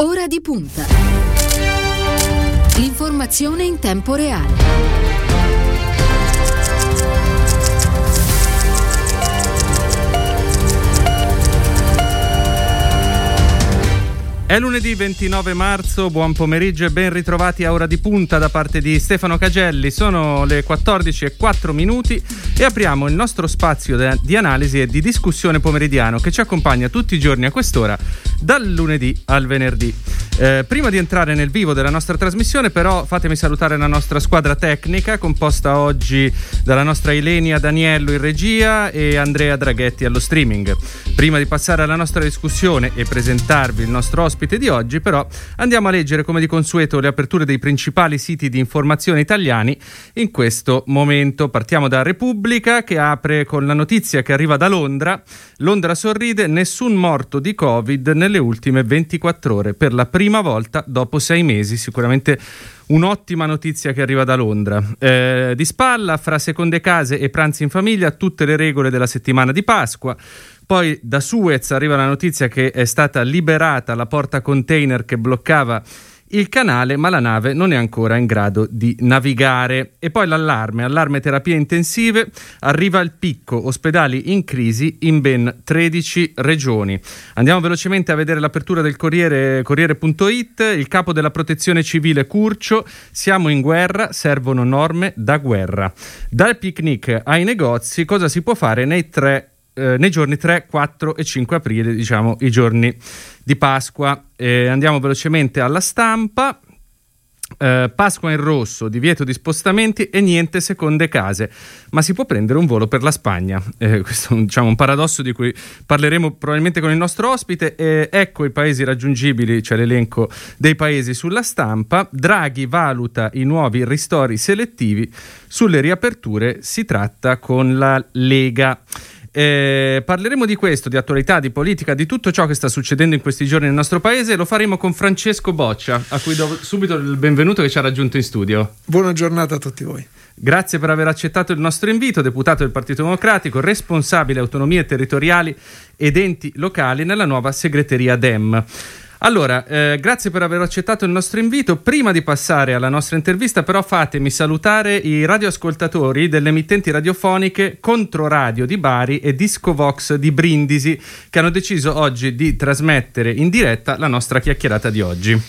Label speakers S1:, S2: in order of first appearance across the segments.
S1: Ora di punta. L'informazione in tempo reale.
S2: È lunedì 29 marzo, buon pomeriggio e ben ritrovati a Ora di Punta da parte di Stefano Cagelli. Sono le 14 e 4 minuti e apriamo il nostro spazio di analisi e di discussione pomeridiano che ci accompagna tutti i giorni a quest'ora, dal lunedì al venerdì. Eh, prima di entrare nel vivo della nostra trasmissione, però, fatemi salutare la nostra squadra tecnica, composta oggi dalla nostra Ilenia Daniello in regia e Andrea Draghetti allo streaming. Prima di passare alla nostra discussione e presentarvi il nostro ospite, di oggi, però andiamo a leggere come di consueto le aperture dei principali siti di informazione italiani in questo momento. Partiamo da Repubblica che apre con la notizia che arriva da Londra. Londra sorride, nessun morto di Covid nelle ultime 24 ore, per la prima volta dopo sei mesi, sicuramente un'ottima notizia che arriva da Londra. Eh, di spalla, fra seconde case e pranzi in famiglia, tutte le regole della settimana di Pasqua. Poi da Suez arriva la notizia che è stata liberata la porta container che bloccava il canale, ma la nave non è ancora in grado di navigare. E poi l'allarme, allarme terapie intensive, arriva il picco, ospedali in crisi in ben 13 regioni. Andiamo velocemente a vedere l'apertura del Corriere, Corriere.it, il capo della protezione civile Curcio, siamo in guerra, servono norme da guerra. Dal picnic ai negozi, cosa si può fare nei tre eh, nei giorni 3, 4 e 5 aprile, diciamo i giorni di Pasqua. Eh, andiamo velocemente alla stampa. Uh, Pasqua in rosso, divieto di spostamenti e niente seconde case, ma si può prendere un volo per la Spagna. Eh, questo è diciamo, un, paradosso di cui parleremo probabilmente con il nostro ospite. Eh, ecco i paesi raggiungibili, cioè l'elenco dei paesi sulla stampa. Draghi valuta i nuovi ristori selettivi. Sulle riaperture si tratta con la Lega. Eh, parleremo di questo, di attualità, di politica, di tutto ciò che sta succedendo in questi giorni nel nostro paese. Lo faremo con Francesco Boccia, a cui do subito il benvenuto che ci ha raggiunto in studio.
S3: Buona giornata a tutti voi.
S2: Grazie per aver accettato il nostro invito, deputato del Partito Democratico, responsabile autonomie territoriali ed enti locali nella nuova segreteria DEM. Allora, eh, grazie per aver accettato il nostro invito. Prima di passare alla nostra intervista, però, fatemi salutare i radioascoltatori delle emittenti radiofoniche Controradio di Bari e Discovox di Brindisi, che hanno deciso oggi di trasmettere in diretta la nostra chiacchierata di oggi.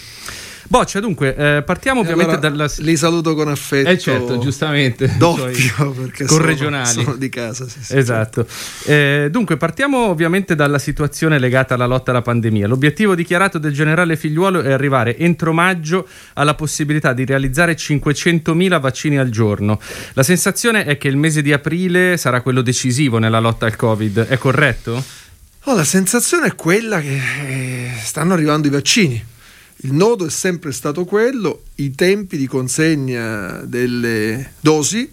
S2: Boccia, dunque, eh, partiamo ovviamente
S3: allora,
S2: dalla...
S3: Li saluto con affetto.
S2: Eh certo, giustamente.
S3: Doppio, perché
S2: con
S3: sono,
S2: regionali.
S3: sono di casa. Sì, sì,
S2: esatto. Certo. Eh, dunque, partiamo ovviamente dalla situazione legata alla lotta alla pandemia. L'obiettivo dichiarato del generale Figliuolo è arrivare entro maggio alla possibilità di realizzare 500.000 vaccini al giorno. La sensazione è che il mese di aprile sarà quello decisivo nella lotta al Covid, è corretto?
S3: Oh, la sensazione è quella che eh, stanno arrivando i vaccini il nodo è sempre stato quello, i tempi di consegna delle dosi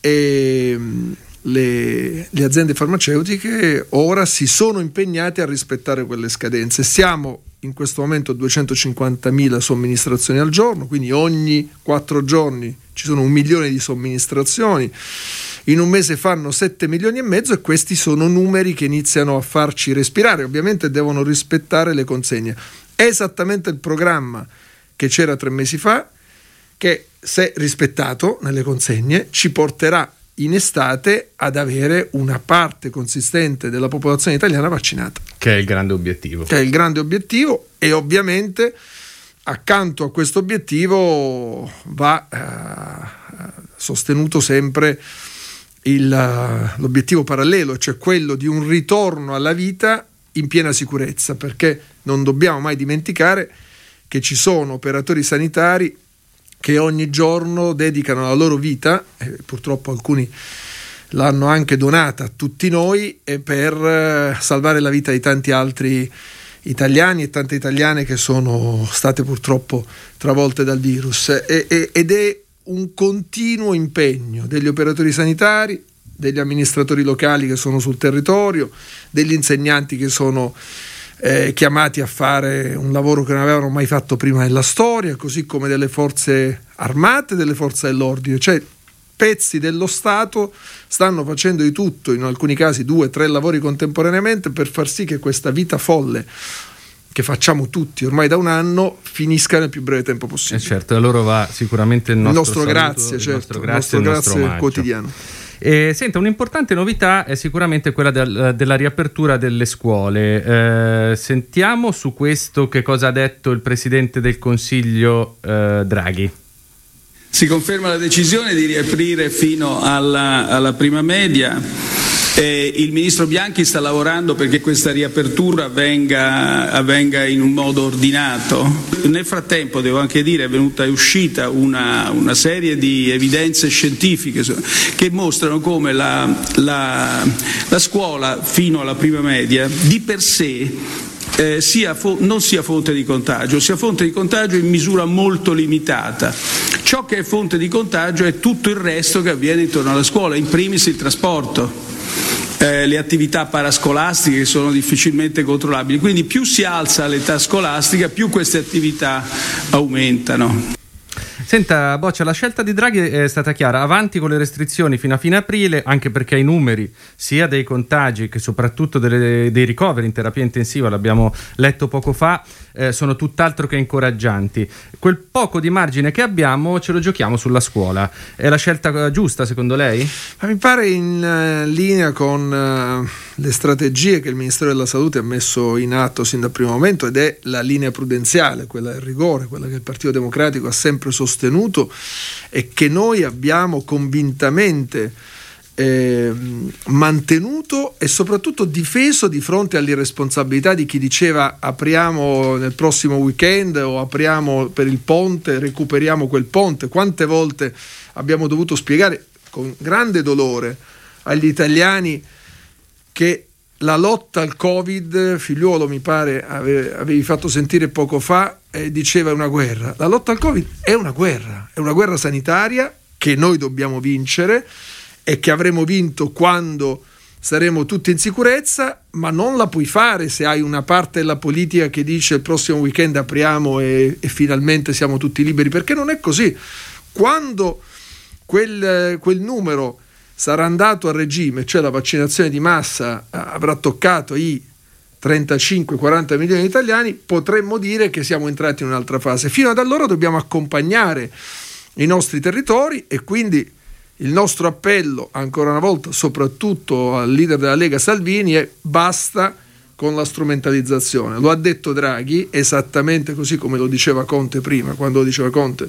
S3: e mm, le, le, aziende farmaceutiche ora si sono impegnate a rispettare quelle scadenze. Siamo in questo momento a 250.000 somministrazioni al giorno, quindi ogni quattro giorni ci sono un milione di somministrazioni. In un mese fanno 7 milioni e mezzo e questi sono numeri che iniziano a farci respirare. Ovviamente devono rispettare le consegne. Esattamente il programma che c'era tre mesi fa, che se rispettato nelle consegne ci porterà in estate ad avere una parte consistente della popolazione italiana vaccinata.
S2: Che è il grande obiettivo.
S3: Che è il grande obiettivo e ovviamente accanto a questo obiettivo va eh, sostenuto sempre il, l'obiettivo parallelo, cioè quello di un ritorno alla vita in piena sicurezza, perché non dobbiamo mai dimenticare che ci sono operatori sanitari che ogni giorno dedicano la loro vita, e purtroppo alcuni l'hanno anche donata a tutti noi, per eh, salvare la vita di tanti altri italiani e tante italiane che sono state purtroppo travolte dal virus. E, e, ed è un continuo impegno degli operatori sanitari, degli amministratori locali che sono sul territorio, degli insegnanti che sono eh, chiamati a fare un lavoro che non avevano mai fatto prima nella storia, così come delle forze armate e delle forze dell'ordine. Cioè, pezzi dello Stato stanno facendo di tutto, in alcuni casi due, tre lavori contemporaneamente, per far sì che questa vita folle che facciamo tutti ormai da un anno finisca nel più breve tempo possibile.
S2: Eh certo, a loro va sicuramente il nostro,
S3: il nostro
S2: saluto,
S3: grazie,
S2: il
S3: certo,
S2: nostro grazie,
S3: il
S2: nostro
S3: grazie quotidiano.
S2: Eh, senta, un'importante novità è sicuramente quella del, della riapertura delle scuole. Eh, sentiamo su questo che cosa ha detto il Presidente del Consiglio eh, Draghi.
S4: Si conferma la decisione di riaprire fino alla, alla prima media. Eh, il ministro Bianchi sta lavorando perché questa riapertura avvenga, avvenga, in un modo ordinato. Nel frattempo, devo anche dire, è venuta è uscita una, una, serie di evidenze scientifiche che mostrano come la, la, la scuola fino alla prima media di per sé eh, sia fo- non sia fonte di contagio, sia fonte di contagio in misura molto limitata. Ciò che è fonte di contagio è tutto il resto che avviene intorno alla scuola, in primis il trasporto. Eh, le attività parascolastiche che sono difficilmente controllabili. Quindi più si alza l'età scolastica, più queste attività aumentano.
S2: Senta, Boccia, la scelta di Draghi è stata chiara, avanti con le restrizioni fino a fine aprile, anche perché i numeri sia dei contagi che soprattutto delle, dei ricoveri in terapia intensiva, l'abbiamo letto poco fa, eh, sono tutt'altro che incoraggianti. Quel poco di margine che abbiamo ce lo giochiamo sulla scuola. È la scelta giusta secondo lei?
S3: Ma mi pare in uh, linea con uh, le strategie che il Ministero della Salute ha messo in atto sin dal primo momento ed è la linea prudenziale, quella del rigore, quella che il Partito Democratico ha sempre sostenuto sostenuto e che noi abbiamo convintamente eh, mantenuto e soprattutto difeso di fronte all'irresponsabilità di chi diceva apriamo nel prossimo weekend o apriamo per il ponte, recuperiamo quel ponte. Quante volte abbiamo dovuto spiegare con grande dolore agli italiani che la lotta al Covid, figliuolo mi pare avevi fatto sentire poco fa, eh, diceva una guerra. La lotta al Covid è una guerra, è una guerra sanitaria che noi dobbiamo vincere e che avremo vinto quando saremo tutti in sicurezza, ma non la puoi fare se hai una parte della politica che dice il prossimo weekend apriamo e, e finalmente siamo tutti liberi, perché non è così. Quando quel, quel numero sarà andato a regime, cioè la vaccinazione di massa eh, avrà toccato i 35-40 milioni di italiani, potremmo dire che siamo entrati in un'altra fase. Fino ad allora dobbiamo accompagnare i nostri territori e quindi il nostro appello, ancora una volta, soprattutto al leader della Lega Salvini, è basta con la strumentalizzazione. Lo ha detto Draghi esattamente così come lo diceva Conte prima, quando lo diceva Conte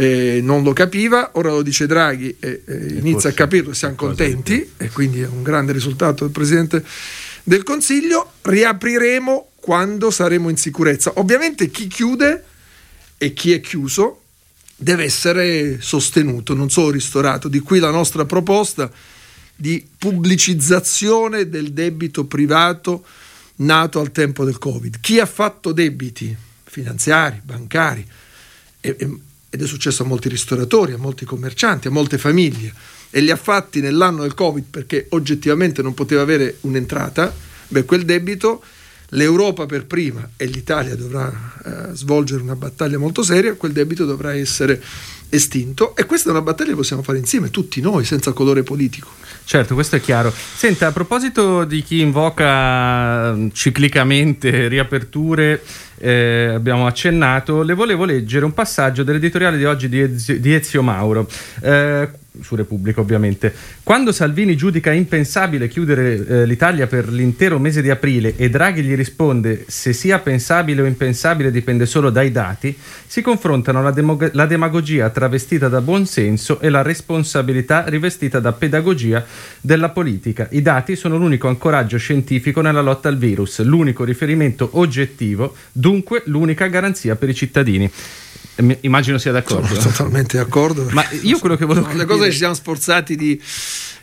S3: eh, non lo capiva, ora lo dice Draghi e eh, inizia a capirlo, siamo contenti e quindi è un grande risultato del Presidente del Consiglio, riapriremo quando saremo in sicurezza. Ovviamente chi chiude e chi è chiuso deve essere sostenuto, non solo ristorato, di qui la nostra proposta di pubblicizzazione del debito privato nato al tempo del Covid. Chi ha fatto debiti finanziari, bancari, e, e ed è successo a molti ristoratori, a molti commercianti, a molte famiglie, e li ha fatti nell'anno del Covid perché oggettivamente non poteva avere un'entrata, beh, quel debito l'Europa per prima e l'Italia dovrà eh, svolgere una battaglia molto seria, quel debito dovrà essere estinto e questa è una battaglia che possiamo fare insieme, tutti noi, senza colore politico.
S2: Certo, questo è chiaro. Senta, a proposito di chi invoca mm, ciclicamente riaperture, eh, abbiamo accennato, le volevo leggere un passaggio dell'editoriale di oggi di, Ezio, di Ezio Mauro. Eh, su Repubblica ovviamente. Quando Salvini giudica impensabile chiudere eh, l'Italia per l'intero mese di aprile e Draghi gli risponde se sia pensabile o impensabile dipende solo dai dati, si confrontano la, demog- la demagogia travestita da buonsenso e la responsabilità rivestita da pedagogia della politica. I dati sono l'unico ancoraggio scientifico nella lotta al virus, l'unico riferimento oggettivo, dunque l'unica garanzia per i cittadini. Immagino sia d'accordo.
S3: Sono totalmente d'accordo.
S2: Ma io quello che volevo
S3: capire... Le cose che ci siamo sforzati di,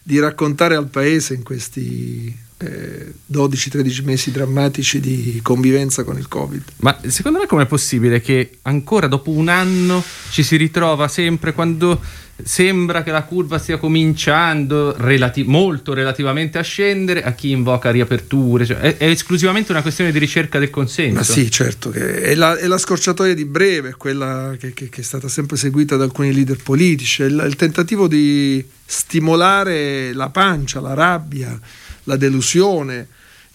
S3: di raccontare al Paese in questi eh, 12-13 mesi drammatici di convivenza con il Covid.
S2: Ma secondo me com'è possibile che ancora dopo un anno ci si ritrova sempre quando sembra che la curva stia cominciando relati- molto relativamente a scendere a chi invoca riaperture, cioè è, è, esclusivamente una questione di ricerca del consenso.
S3: Ma sì, certo, è la, è, la, scorciatoia di breve, quella che, che, che, è stata sempre seguita da alcuni leader politici, il, il tentativo di stimolare la pancia, la rabbia, la delusione,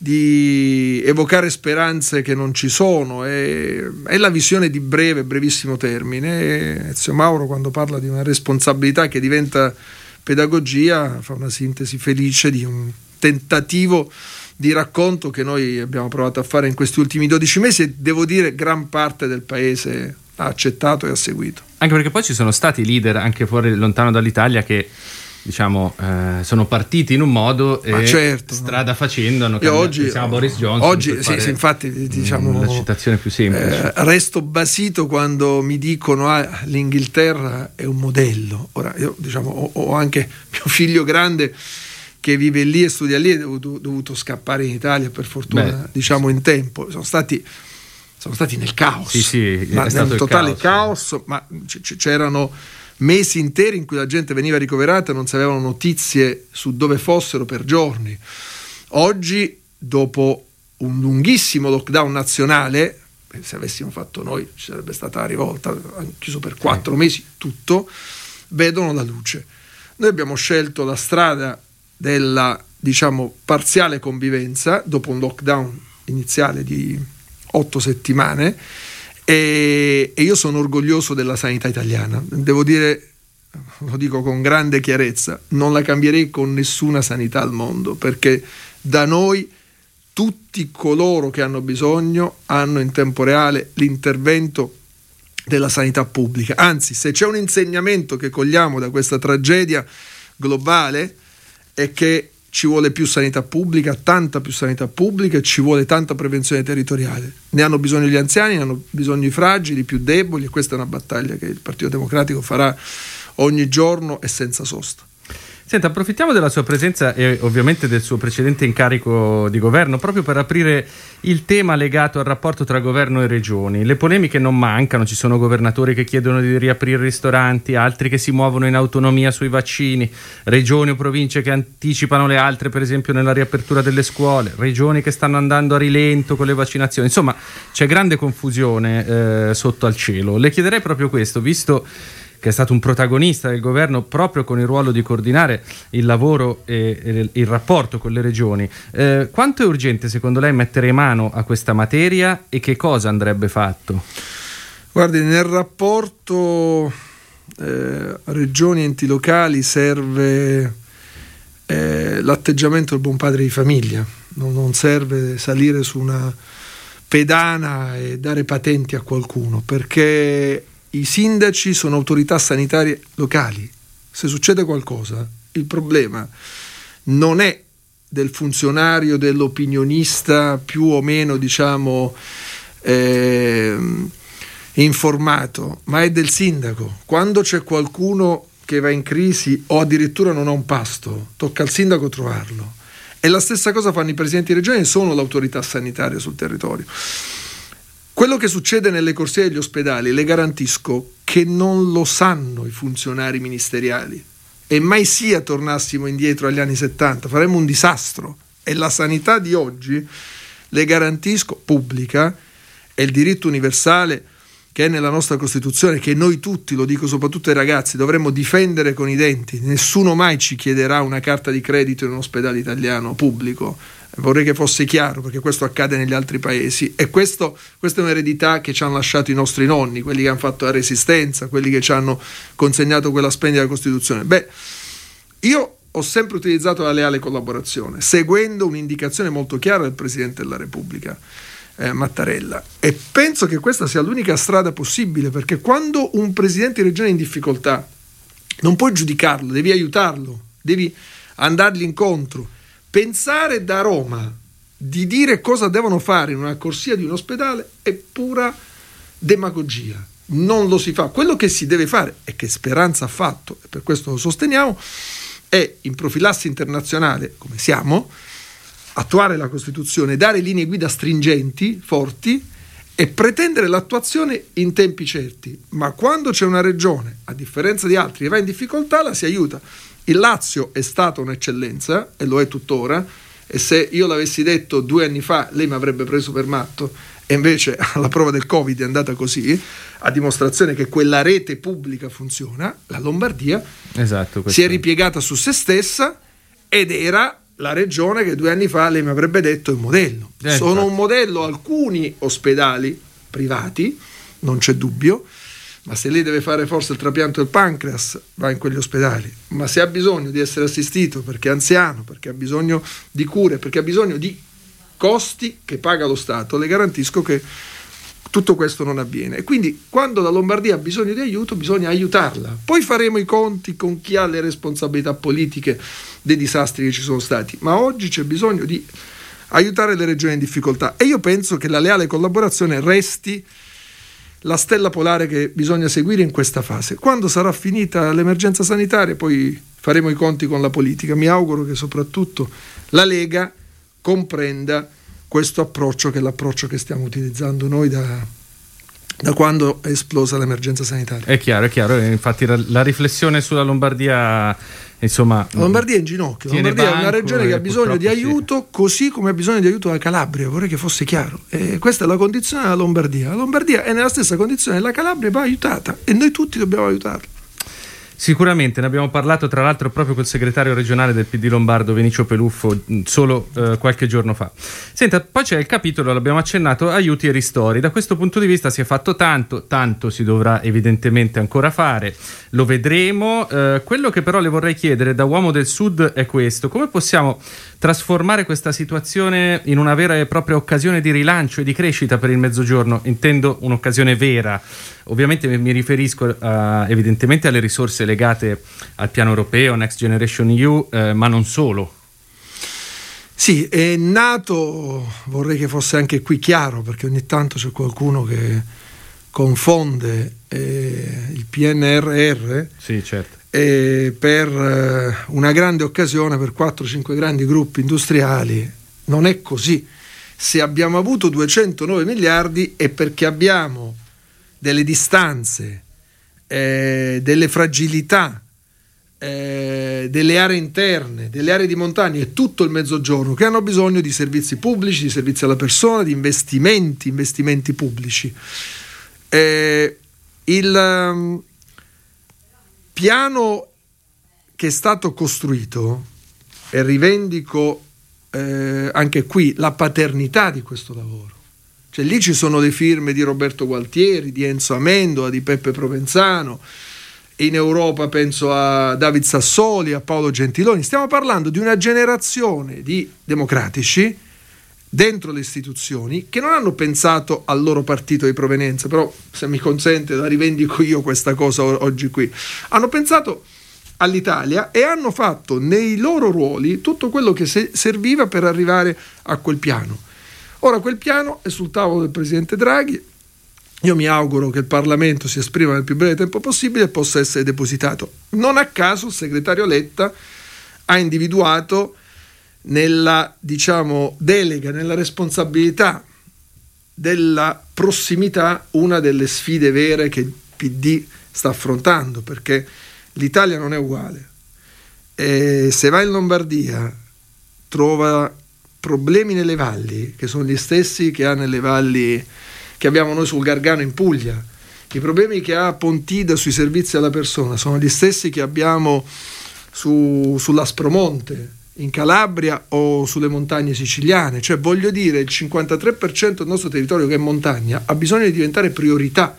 S3: di evocare speranze che non ci sono, è, è la visione di breve, brevissimo termine. Ezio Mauro quando parla di una responsabilità che diventa pedagogia fa una sintesi felice di un tentativo di racconto che noi abbiamo provato a fare in questi ultimi 12 mesi e devo dire gran parte del paese ha accettato e ha seguito.
S2: Anche perché poi ci sono stati leader anche fuori lontano dall'Italia che diciamo, eh, sono partiti in un modo e
S3: certo,
S2: strada facendo hanno
S3: cambiato. Oggi,
S2: siamo Boris Johnson.
S3: Oggi, sì, sì, infatti, diciamo,
S2: la citazione più semplice.
S3: Eh, resto basito quando mi dicono ah, l'Inghilterra è un modello. Ora, io diciamo, ho, ho anche mio figlio grande che vive lì e studia lì, è dovuto, dovuto scappare in Italia per fortuna, Beh, diciamo in tempo. Sono stati, sono stati nel caos,
S2: sì, sì,
S3: ma nel totale caos, caos ma c- c'erano mesi interi in cui la gente veniva ricoverata e non si avevano notizie su dove fossero per giorni. Oggi, dopo un lunghissimo lockdown nazionale, se avessimo fatto noi ci sarebbe stata la rivolta, chiuso per quattro mesi tutto, vedono la luce. Noi abbiamo scelto la strada della diciamo parziale convivenza dopo un lockdown iniziale di otto settimane e, e io sono orgoglioso della sanità italiana. Devo dire, lo dico con grande chiarezza, non la cambierei con nessuna sanità al mondo, perché da noi tutti coloro che hanno bisogno hanno in tempo reale l'intervento della sanità pubblica. Anzi, se c'è un insegnamento che cogliamo da questa tragedia globale è che ci vuole più sanità pubblica, tanta più sanità pubblica ci vuole tanta prevenzione territoriale. Ne hanno bisogno gli anziani, ne hanno bisogno i fragili, i più deboli e questa è una battaglia che il Partito Democratico farà ogni giorno e senza sosta.
S2: Senta, approfittiamo della sua presenza e ovviamente del suo precedente incarico di governo proprio per aprire il tema legato al rapporto tra governo e regioni. Le polemiche non mancano, ci sono governatori che chiedono di riaprire ristoranti, altri che si muovono in autonomia sui vaccini, regioni o province che anticipano le altre, per esempio nella riapertura delle scuole, regioni che stanno andando a rilento con le vaccinazioni. Insomma, c'è grande confusione eh, sotto al cielo. Le chiederei proprio questo, visto che è stato un protagonista del governo proprio con il ruolo di coordinare il lavoro e, e il rapporto con le regioni. Eh, quanto è urgente secondo lei mettere mano a questa materia e che cosa andrebbe fatto?
S3: Guardi, nel rapporto eh, regioni enti locali serve eh, l'atteggiamento del buon padre di famiglia, non, non serve salire su una pedana e dare patenti a qualcuno, perché i sindaci sono autorità sanitarie locali. Se succede qualcosa, il problema non è del funzionario, dell'opinionista più o meno, diciamo, eh, informato, ma è del sindaco. Quando c'è qualcuno che va in crisi o addirittura non ha un pasto, tocca al sindaco trovarlo. E la stessa cosa fanno i presidenti di regione, sono l'autorità sanitaria sul territorio. Quello che succede nelle corsie degli ospedali, le garantisco che non lo sanno i funzionari ministeriali. E mai sia tornassimo indietro agli anni 70, faremmo un disastro. E la sanità di oggi, le garantisco, pubblica, è il diritto universale che è nella nostra Costituzione, che noi tutti, lo dico soprattutto ai ragazzi, dovremmo difendere con i denti. Nessuno mai ci chiederà una carta di credito in un ospedale italiano pubblico vorrei che fosse chiaro perché questo accade negli altri paesi e questo, questa è un'eredità che ci hanno lasciato i nostri nonni, quelli che hanno fatto la resistenza, quelli che ci hanno consegnato quella splendida Costituzione. Beh, io ho sempre utilizzato la leale collaborazione, seguendo un'indicazione molto chiara del Presidente della Repubblica. Eh, Mattarella e penso che questa sia l'unica strada possibile perché quando un presidente di regione è in difficoltà non puoi giudicarlo, devi aiutarlo, devi andargli incontro Pensare da Roma di dire cosa devono fare in una corsia di un ospedale è pura demagogia. Non lo si fa. Quello che si deve fare e che Speranza ha fatto, e per questo lo sosteniamo, è in profilassi internazionale, come siamo, attuare la Costituzione, dare linee guida stringenti, forti e pretendere l'attuazione in tempi certi. Ma quando c'è una regione, a differenza di altri, che va in difficoltà, la si aiuta. Il Lazio è stata un'eccellenza e lo è tuttora e se io l'avessi detto due anni fa lei mi avrebbe preso per matto e invece alla prova del Covid è andata così, a dimostrazione che quella rete pubblica funziona, la Lombardia
S2: esatto,
S3: si è ripiegata su se stessa ed era la regione che due anni fa lei mi avrebbe detto è un modello.
S2: Eh,
S3: Sono
S2: infatti.
S3: un modello alcuni ospedali privati, non c'è dubbio, ma se lei deve fare forse il trapianto del pancreas va in quegli ospedali, ma se ha bisogno di essere assistito perché è anziano, perché ha bisogno di cure, perché ha bisogno di costi che paga lo Stato, le garantisco che tutto questo non avviene. E quindi quando la Lombardia ha bisogno di aiuto bisogna aiutarla. Poi faremo i conti con chi ha le responsabilità politiche dei disastri che ci sono stati, ma oggi c'è bisogno di aiutare le regioni in difficoltà e io penso che la leale collaborazione resti la stella polare che bisogna seguire in questa fase. Quando sarà finita l'emergenza sanitaria poi faremo i conti con la politica. Mi auguro che soprattutto la Lega comprenda questo approccio che è l'approccio che stiamo utilizzando noi da, da quando è esplosa l'emergenza sanitaria.
S2: È chiaro, è chiaro. Infatti la, la riflessione sulla Lombardia, insomma...
S3: La Lombardia è in ginocchio, la Lombardia è una
S2: banco
S3: regione che ha bisogno di
S2: purtroppo sì.
S3: aiuto così come ha bisogno di aiuto la Calabria, vorrei che fosse chiaro. E questa è la condizione della Lombardia. La Lombardia è nella stessa condizione della Calabria va aiutata e noi tutti dobbiamo aiutarla.
S2: Sicuramente, ne abbiamo parlato tra l'altro proprio col segretario regionale del PD Lombardo, Vinicio Peluffo, solo eh, qualche giorno fa. Senta, poi c'è il capitolo, l'abbiamo accennato, aiuti e ristori. Da questo punto di vista si è fatto tanto, tanto si dovrà evidentemente ancora fare, lo vedremo. Eh, quello che però le vorrei chiedere da uomo del Sud è questo, come possiamo trasformare questa situazione in una vera e propria occasione di rilancio e di crescita per il Mezzogiorno? Intendo un'occasione vera. Ovviamente mi- riferisco eh, evidentemente alle risorse legate al piano europeo, Next Generation EU, eh, ma non solo.
S3: Sì, è nato, vorrei che fosse anche qui chiaro, perché ogni tanto c'è qualcuno che confonde eh, il PNRR
S2: Sì, certo.
S3: Per eh, una grande occasione per 4-5 grandi gruppi industriali. Non è così. Se abbiamo avuto 209 miliardi è perché abbiamo delle distanze, eh, delle fragilità, eh, delle aree interne, delle aree di montagna e tutto il mezzogiorno che hanno bisogno di servizi pubblici, di servizi alla persona, di investimenti, investimenti pubblici. Eh, il um, piano che è stato costruito, e rivendico eh, anche qui la paternità di questo lavoro. Cioè lì ci sono le firme di Roberto Gualtieri, di Enzo Amendola, di Peppe Provenzano, in Europa penso a David Sassoli, a Paolo Gentiloni. Stiamo parlando di una generazione di democratici dentro le istituzioni che non hanno pensato al loro partito di provenienza, però se mi consente la rivendico io questa cosa oggi qui. Hanno pensato all'Italia e hanno fatto nei loro ruoli tutto quello che se- serviva per arrivare a quel piano. Ora quel piano è sul tavolo del Presidente Draghi, io mi auguro che il Parlamento si esprima nel più breve tempo possibile e possa essere depositato. Non a caso il segretario Letta ha individuato nella diciamo, delega, nella responsabilità della prossimità una delle sfide vere che il PD sta affrontando, perché l'Italia non è uguale. E se va in Lombardia trova problemi nelle valli, che sono gli stessi che ha nelle valli che abbiamo noi sul Gargano in Puglia. I problemi che ha Pontida sui servizi alla persona sono gli stessi che abbiamo su, sull'Aspromonte in Calabria o sulle montagne siciliane. Cioè, voglio dire, il 53% del nostro territorio che è montagna ha bisogno di diventare priorità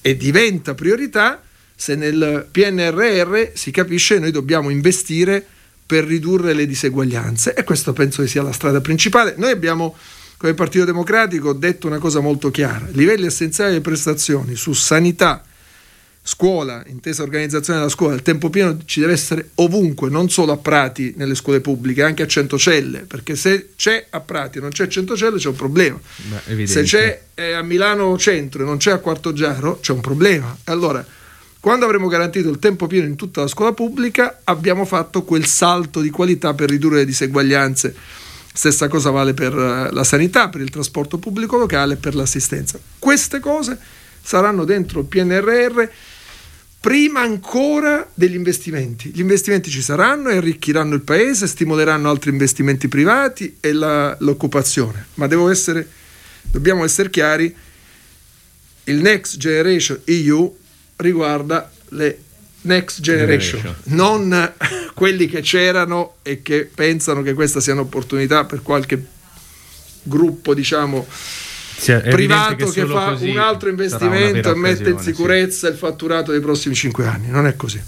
S3: e diventa priorità se nel PNRR si capisce noi dobbiamo investire per ridurre le diseguaglianze e questo penso che sia la strada principale. Noi abbiamo come Partito Democratico detto una cosa molto chiara, livelli essenziali delle prestazioni su sanità, scuola, intesa organizzazione della scuola, il tempo pieno ci deve essere ovunque, non solo a Prati nelle scuole pubbliche, anche a Centocelle, perché se c'è a Prati e non c'è a Centocelle c'è un problema.
S2: Beh.
S3: Se c'è eh, a Milano Centro e non c'è a Quarto Giaro c'è un problema. E Allora, quando avremo garantito il tempo pieno in tutta la scuola pubblica, abbiamo fatto quel salto di qualità per ridurre le diseguaglianze. Stessa cosa vale per eh, la sanità, per il trasporto pubblico locale e per l'assistenza. Queste cose saranno dentro il PNRR prima ancora degli investimenti. Gli investimenti ci saranno e arricchiranno il paese, stimoleranno altri investimenti privati e la- l'occupazione. Ma essere, dobbiamo essere chiari, il Next Generation EU riguarda le Next Generation,
S2: Generation.
S3: non quelli che c'erano e che pensano che questa sia un'opportunità per qualche gruppo, diciamo, privato che, che fa un altro investimento e mette in sicurezza sì. il fatturato dei prossimi cinque anni. Non è così.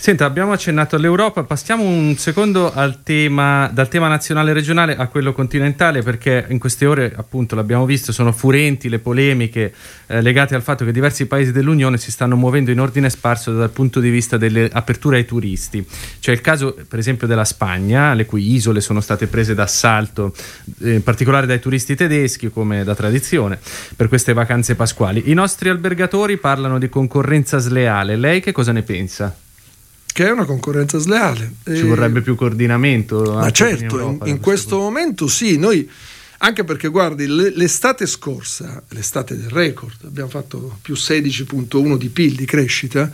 S2: Senta, abbiamo accennato all'Europa, passiamo un secondo tema, dal tema nazionale e regionale a quello continentale perché in queste ore, appunto, l'abbiamo visto, sono furenti le polemiche eh, legate al fatto che diversi paesi dell'Unione si stanno muovendo in ordine sparso dal punto di vista delle aperture ai turisti. C'è il caso, per esempio, della Spagna, le cui isole sono state prese d'assalto, eh, in particolare dai turisti tedeschi, come da tradizione, per queste vacanze pasquali. I nostri albergatori parlano di concorrenza sleale. Lei che cosa ne pensa?
S3: Che è una concorrenza sleale.
S2: Ci vorrebbe più coordinamento.
S3: Ma certo, in, Europa, in, in questo punto. momento sì, noi anche perché guardi, l'estate scorsa, l'estate del record, abbiamo fatto più 16.1 di PIL di crescita,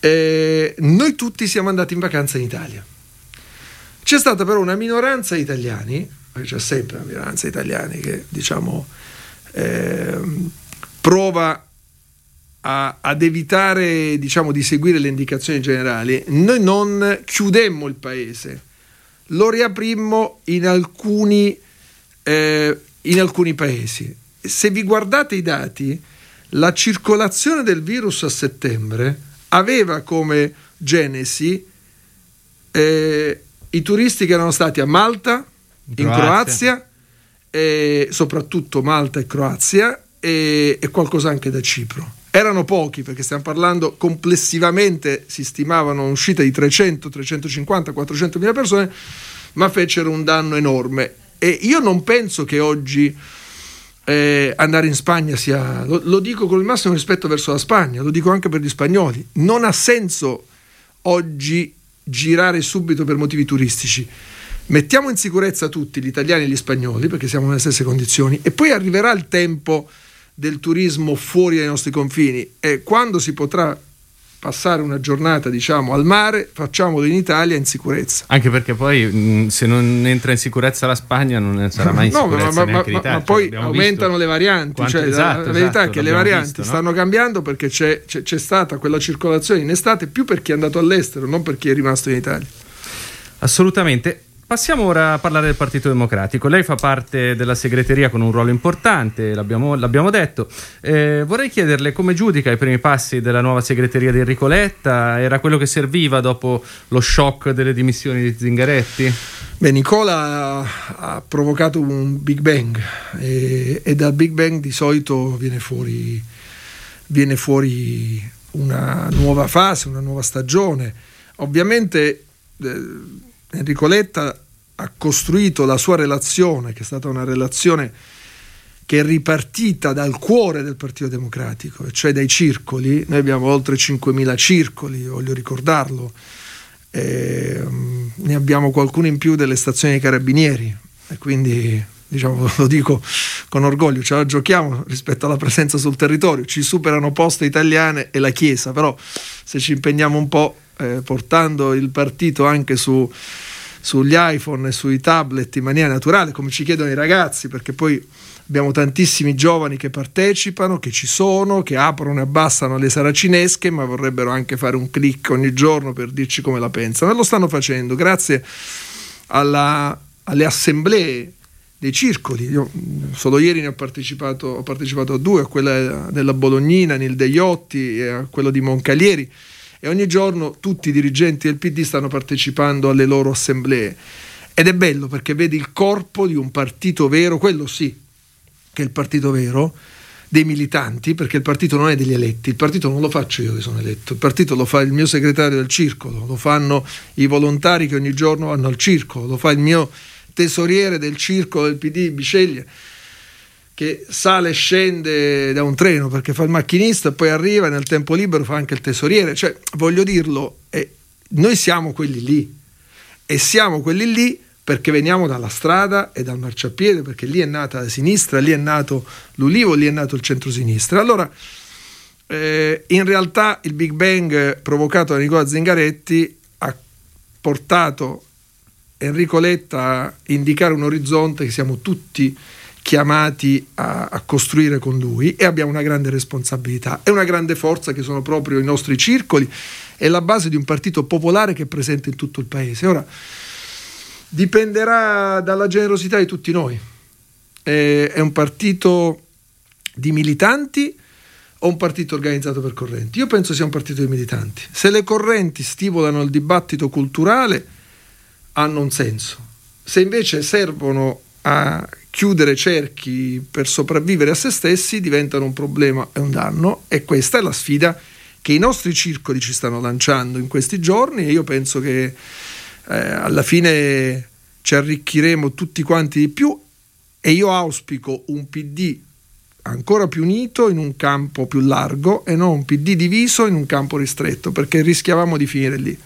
S3: eh, noi tutti siamo andati in vacanza in Italia. C'è stata però una minoranza di italiani, c'è sempre una minoranza di italiani che diciamo eh, prova a, ad evitare diciamo, di seguire le indicazioni generali, noi non chiudemmo il paese, lo riaprimmo in alcuni, eh, in alcuni paesi. Se vi guardate i dati, la circolazione del virus a settembre aveva come genesi eh, i turisti che erano stati a Malta, in Croazia, Croazia eh, soprattutto Malta e Croazia, e, e qualcosa anche da Cipro. Erano pochi perché stiamo parlando complessivamente, si stimavano un'uscita di 300, 350, 400 mila persone, ma fecero un danno enorme. E io non penso che oggi eh, andare in Spagna sia, lo, lo dico con il massimo rispetto verso la Spagna, lo dico anche per gli spagnoli, non ha senso oggi girare subito per motivi turistici. Mettiamo in sicurezza tutti, gli italiani e gli spagnoli, perché siamo nelle stesse condizioni, e poi arriverà il tempo del turismo fuori dai nostri confini. E quando si potrà passare una giornata diciamo al mare facciamolo in Italia in sicurezza.
S2: Anche perché poi se non entra in sicurezza la Spagna non sarà mai in no, sicurezza ma, ma, ma, ma
S3: poi cioè, aumentano le varianti cioè, esatto, la, verità esatto, è che le varianti visto, stanno no? cambiando perché c'è, c'è, c'è stata quella circolazione in estate più per chi è andato all'estero non per chi è rimasto in Italia.
S2: Assolutamente Passiamo ora a parlare del Partito Democratico. Lei fa parte della segreteria con un ruolo importante, l'abbiamo, l'abbiamo detto. Eh, vorrei chiederle come giudica i primi passi della nuova segreteria di Enrico Letta. Era quello che serviva dopo lo shock delle dimissioni di Zingaretti?
S3: Beh, Nicola ha provocato un Big Bang e, e dal Big Bang di solito viene fuori, viene fuori una nuova fase, una nuova stagione. Ovviamente... Eh, Enrico Letta ha costruito la sua relazione, che è stata una relazione che è ripartita dal cuore del Partito Democratico, cioè dai circoli. Noi abbiamo oltre 5.000 circoli, voglio ricordarlo. E, um, ne abbiamo qualcuno in più delle stazioni dei carabinieri e quindi diciamo, lo dico con orgoglio, ce la giochiamo rispetto alla presenza sul territorio, ci superano poste italiane e la Chiesa, però se ci impegniamo un po' eh, portando il partito anche su, sugli iPhone e sui tablet in maniera naturale, come ci chiedono i ragazzi, perché poi abbiamo tantissimi giovani che partecipano, che ci sono, che aprono e abbassano le saracinesche, ma vorrebbero anche fare un clic ogni giorno per dirci come la pensano. E lo stanno facendo grazie alla, alle assemblee dei circoli. Io solo ieri ne ho partecipato, ho partecipato a due, a quella della Bolognina, Nil Degliotti e a quello di Moncalieri e ogni giorno tutti i dirigenti del PD stanno partecipando alle loro assemblee. Ed è bello perché vedi il corpo di un partito vero, quello sì, che è il partito vero, dei militanti, perché il partito non è degli eletti, il partito non lo faccio io che sono eletto, il partito lo fa il mio segretario del circolo, lo fanno i volontari che ogni giorno vanno al circolo, lo fa il mio tesoriere del circolo del PD Biceglie che sale e scende da un treno perché fa il macchinista e poi arriva nel tempo libero fa anche il tesoriere. Cioè, voglio dirlo, eh, noi siamo quelli lì e siamo quelli lì perché veniamo dalla strada e dal marciapiede, perché lì è nata la sinistra, lì è nato l'Ulivo, lì è nato il centro-sinistra. Allora, eh, in realtà il Big Bang provocato da Nicola Zingaretti ha portato Enrico Letta a indicare un orizzonte che siamo tutti chiamati a, a, costruire con lui e abbiamo una grande responsabilità e una grande forza che sono proprio i nostri circoli è la base di un partito popolare che è presente in tutto il paese. Ora, dipenderà dalla generosità di tutti noi. È, è un partito di militanti o un partito organizzato per correnti? Io penso sia un partito di militanti. Se le correnti stimolano il dibattito culturale, hanno un senso. Se invece servono a chiudere cerchi per sopravvivere a se stessi, diventano un problema e un danno e questa è la sfida che i nostri circoli ci stanno lanciando in questi giorni e io penso che eh, alla fine ci arricchiremo tutti quanti di più e io auspico un PD ancora più unito in un campo più largo e non un PD diviso in un campo ristretto, perché rischiavamo di finire lì.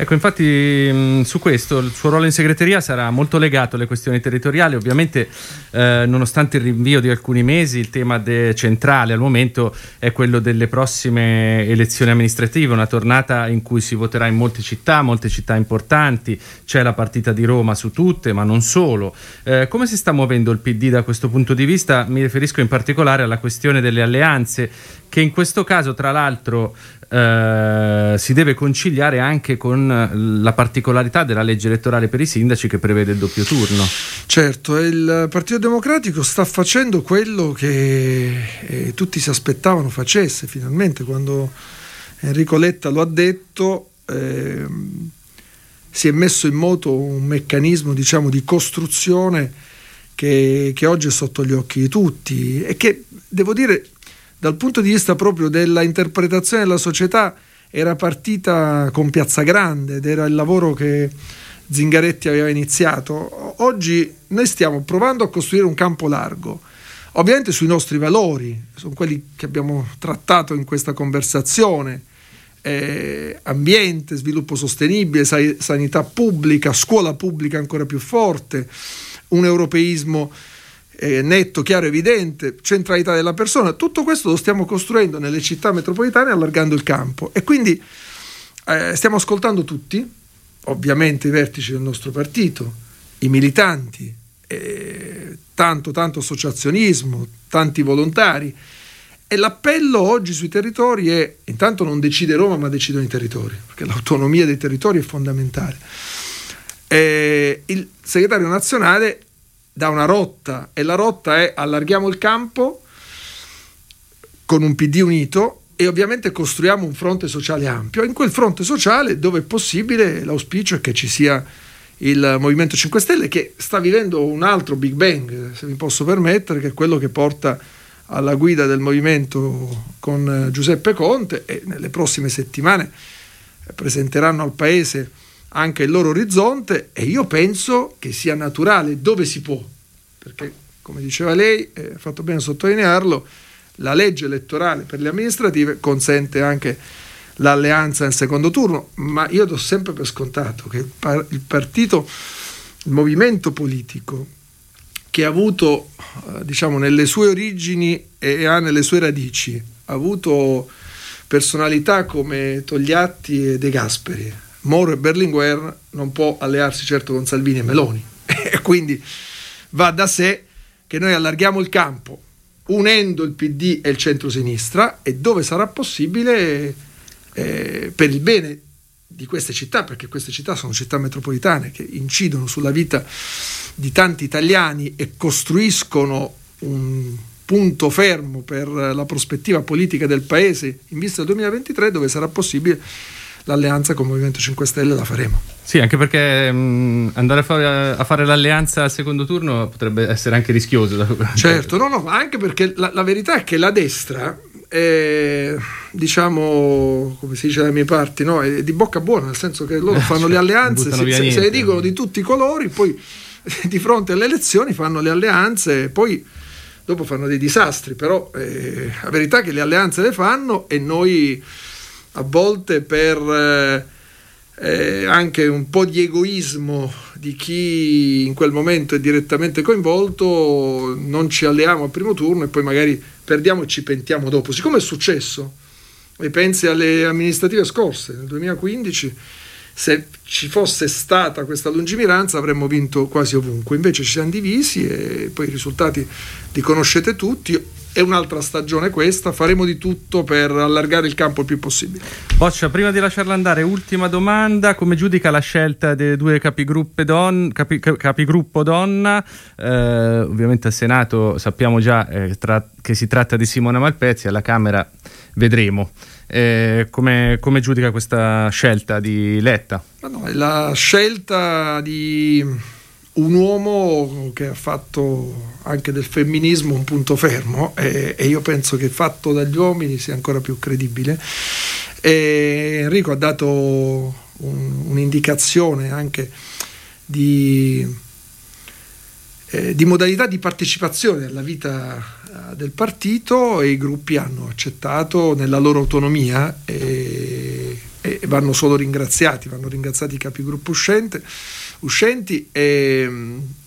S2: Ecco, infatti mh, su questo il suo ruolo in segreteria sarà molto legato alle questioni territoriali. Ovviamente, eh, nonostante il rinvio di alcuni mesi, il tema de- centrale al momento è quello delle prossime elezioni amministrative, una tornata in cui si voterà in molte città, molte città importanti, c'è la partita di Roma su tutte, ma non solo. Eh, come si sta muovendo il PD da questo punto di vista? Mi riferisco in particolare alla questione delle alleanze, che in questo caso, tra l'altro, eh, si deve conciliare anche con la particolarità della legge elettorale per i sindaci che prevede il doppio turno.
S3: Certo, il Partito Democratico sta facendo quello che eh, tutti si aspettavano facesse finalmente quando Enrico Letta lo ha detto. Eh, si è messo in moto un meccanismo diciamo, di costruzione che, che oggi è sotto gli occhi di tutti e che devo dire dal punto di vista proprio della interpretazione della società era partita con Piazza Grande ed era il lavoro che Zingaretti aveva iniziato. Oggi noi stiamo provando a costruire un campo largo, ovviamente sui nostri valori, sono quelli che abbiamo trattato in questa conversazione, eh, ambiente, sviluppo sostenibile, sa- sanità pubblica, scuola pubblica ancora più forte, un europeismo eh, netto, chiaro, evidente, centralità della persona, tutto questo lo stiamo costruendo nelle città metropolitane allargando il campo e quindi eh, stiamo ascoltando tutti, ovviamente i vertici del nostro partito, i militanti, eh, tanto tanto associazionismo, tanti volontari e l'appello oggi sui territori è intanto non decide Roma ma decidono i territori, perché l'autonomia dei territori è fondamentale. Eh, il segretario nazionale da una rotta e la rotta è allarghiamo il campo con un PD unito e ovviamente costruiamo un fronte sociale ampio. In quel fronte sociale, dove è possibile, l'auspicio è che ci sia il Movimento 5 Stelle che sta vivendo un altro Big Bang, se mi posso permettere, che è quello che porta alla guida del movimento con Giuseppe Conte e nelle prossime settimane presenteranno al Paese anche il loro orizzonte e io penso che sia naturale dove si può, perché come diceva lei, ha eh, fatto bene a sottolinearlo, la legge elettorale per le amministrative consente anche l'alleanza nel secondo turno, ma io do sempre per scontato che il, par- il partito, il movimento politico che ha avuto, eh, diciamo, nelle sue origini e ha nelle sue radici, ha avuto personalità come Togliatti e De Gasperi, Moro e Berlinguer non può allearsi certo con Salvini e Meloni. E quindi va da sé che noi allarghiamo il campo unendo il PD e il centro-sinistra e dove sarà possibile eh, per il bene di queste città, perché queste città sono città metropolitane che incidono sulla vita di tanti italiani e costruiscono un punto fermo per la prospettiva politica del Paese in vista del 2023, dove sarà possibile l'alleanza con il Movimento 5 Stelle la faremo.
S2: Sì, anche perché mh, andare a fare, a fare, l'alleanza al secondo turno potrebbe essere anche rischioso.
S3: Certo, no, no, anche perché la, la verità è che la destra è, diciamo, come si dice dalle mie parti, no? è di bocca buona, nel senso che loro fanno cioè, le alleanze, se, se, se le dicono di tutti i colori, poi di fronte alle elezioni fanno le alleanze, poi dopo fanno dei disastri, però eh, la verità è che le alleanze le fanno e noi a volte per eh, eh, anche un po' di egoismo di chi in quel momento è direttamente coinvolto, non ci alleiamo al primo turno e poi magari perdiamo e ci pentiamo dopo. Siccome è successo, e pensi alle amministrative scorse, nel 2015, se ci fosse stata questa lungimiranza avremmo vinto quasi ovunque, invece ci siamo divisi e poi i risultati li conoscete tutti. È un'altra stagione questa, faremo di tutto per allargare il campo il più possibile.
S2: Boccia, prima di lasciarla andare, ultima domanda, come giudica la scelta dei due don, capi, capigruppo donna? Eh, ovviamente al Senato sappiamo già eh, tra, che si tratta di Simona Malpezzi, alla Camera vedremo. Eh, come, come, giudica questa scelta di Letta?
S3: No, la scelta di un uomo che ha fatto anche del femminismo un punto fermo e, e io penso che fatto dagli uomini sia ancora più credibile. E Enrico ha dato un, un'indicazione anche di, eh, di, modalità di partecipazione alla vita eh, del partito e i gruppi hanno accettato nella loro autonomia e, e vanno solo ringraziati, vanno ringraziati i capigruppo uscente uscenti e,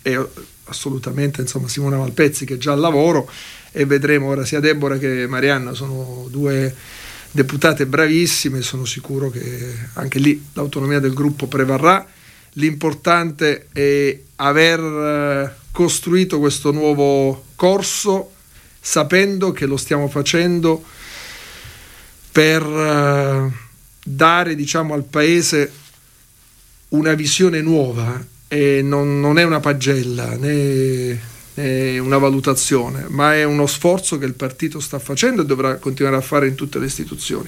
S3: e assolutamente insomma, Simona Malpezzi che è già al lavoro e vedremo ora sia Deborah che Marianna sono due deputate bravissime, sono sicuro che anche lì l'autonomia del gruppo prevarrà. L'importante è aver eh, costruito questo nuovo corso sapendo che lo stiamo facendo per eh, dare diciamo, al Paese una visione nuova e non, non è una pagella né, né, una valutazione, ma è uno sforzo che il partito sta facendo e dovrà continuare a fare in tutte le istituzioni.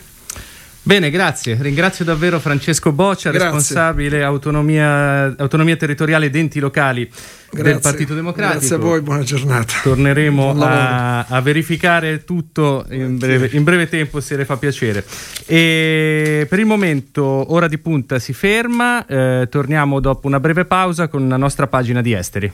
S2: Bene, grazie. Ringrazio davvero Francesco Boccia, grazie. responsabile autonomia, autonomia, territoriale ed enti locali grazie. del Partito Democratico.
S3: Grazie a voi, buona giornata.
S2: Torneremo a, a, verificare tutto in breve, in breve, tempo se le fa piacere. E per il momento, ora di punta si ferma, eh, torniamo dopo una breve pausa con la nostra pagina di esteri.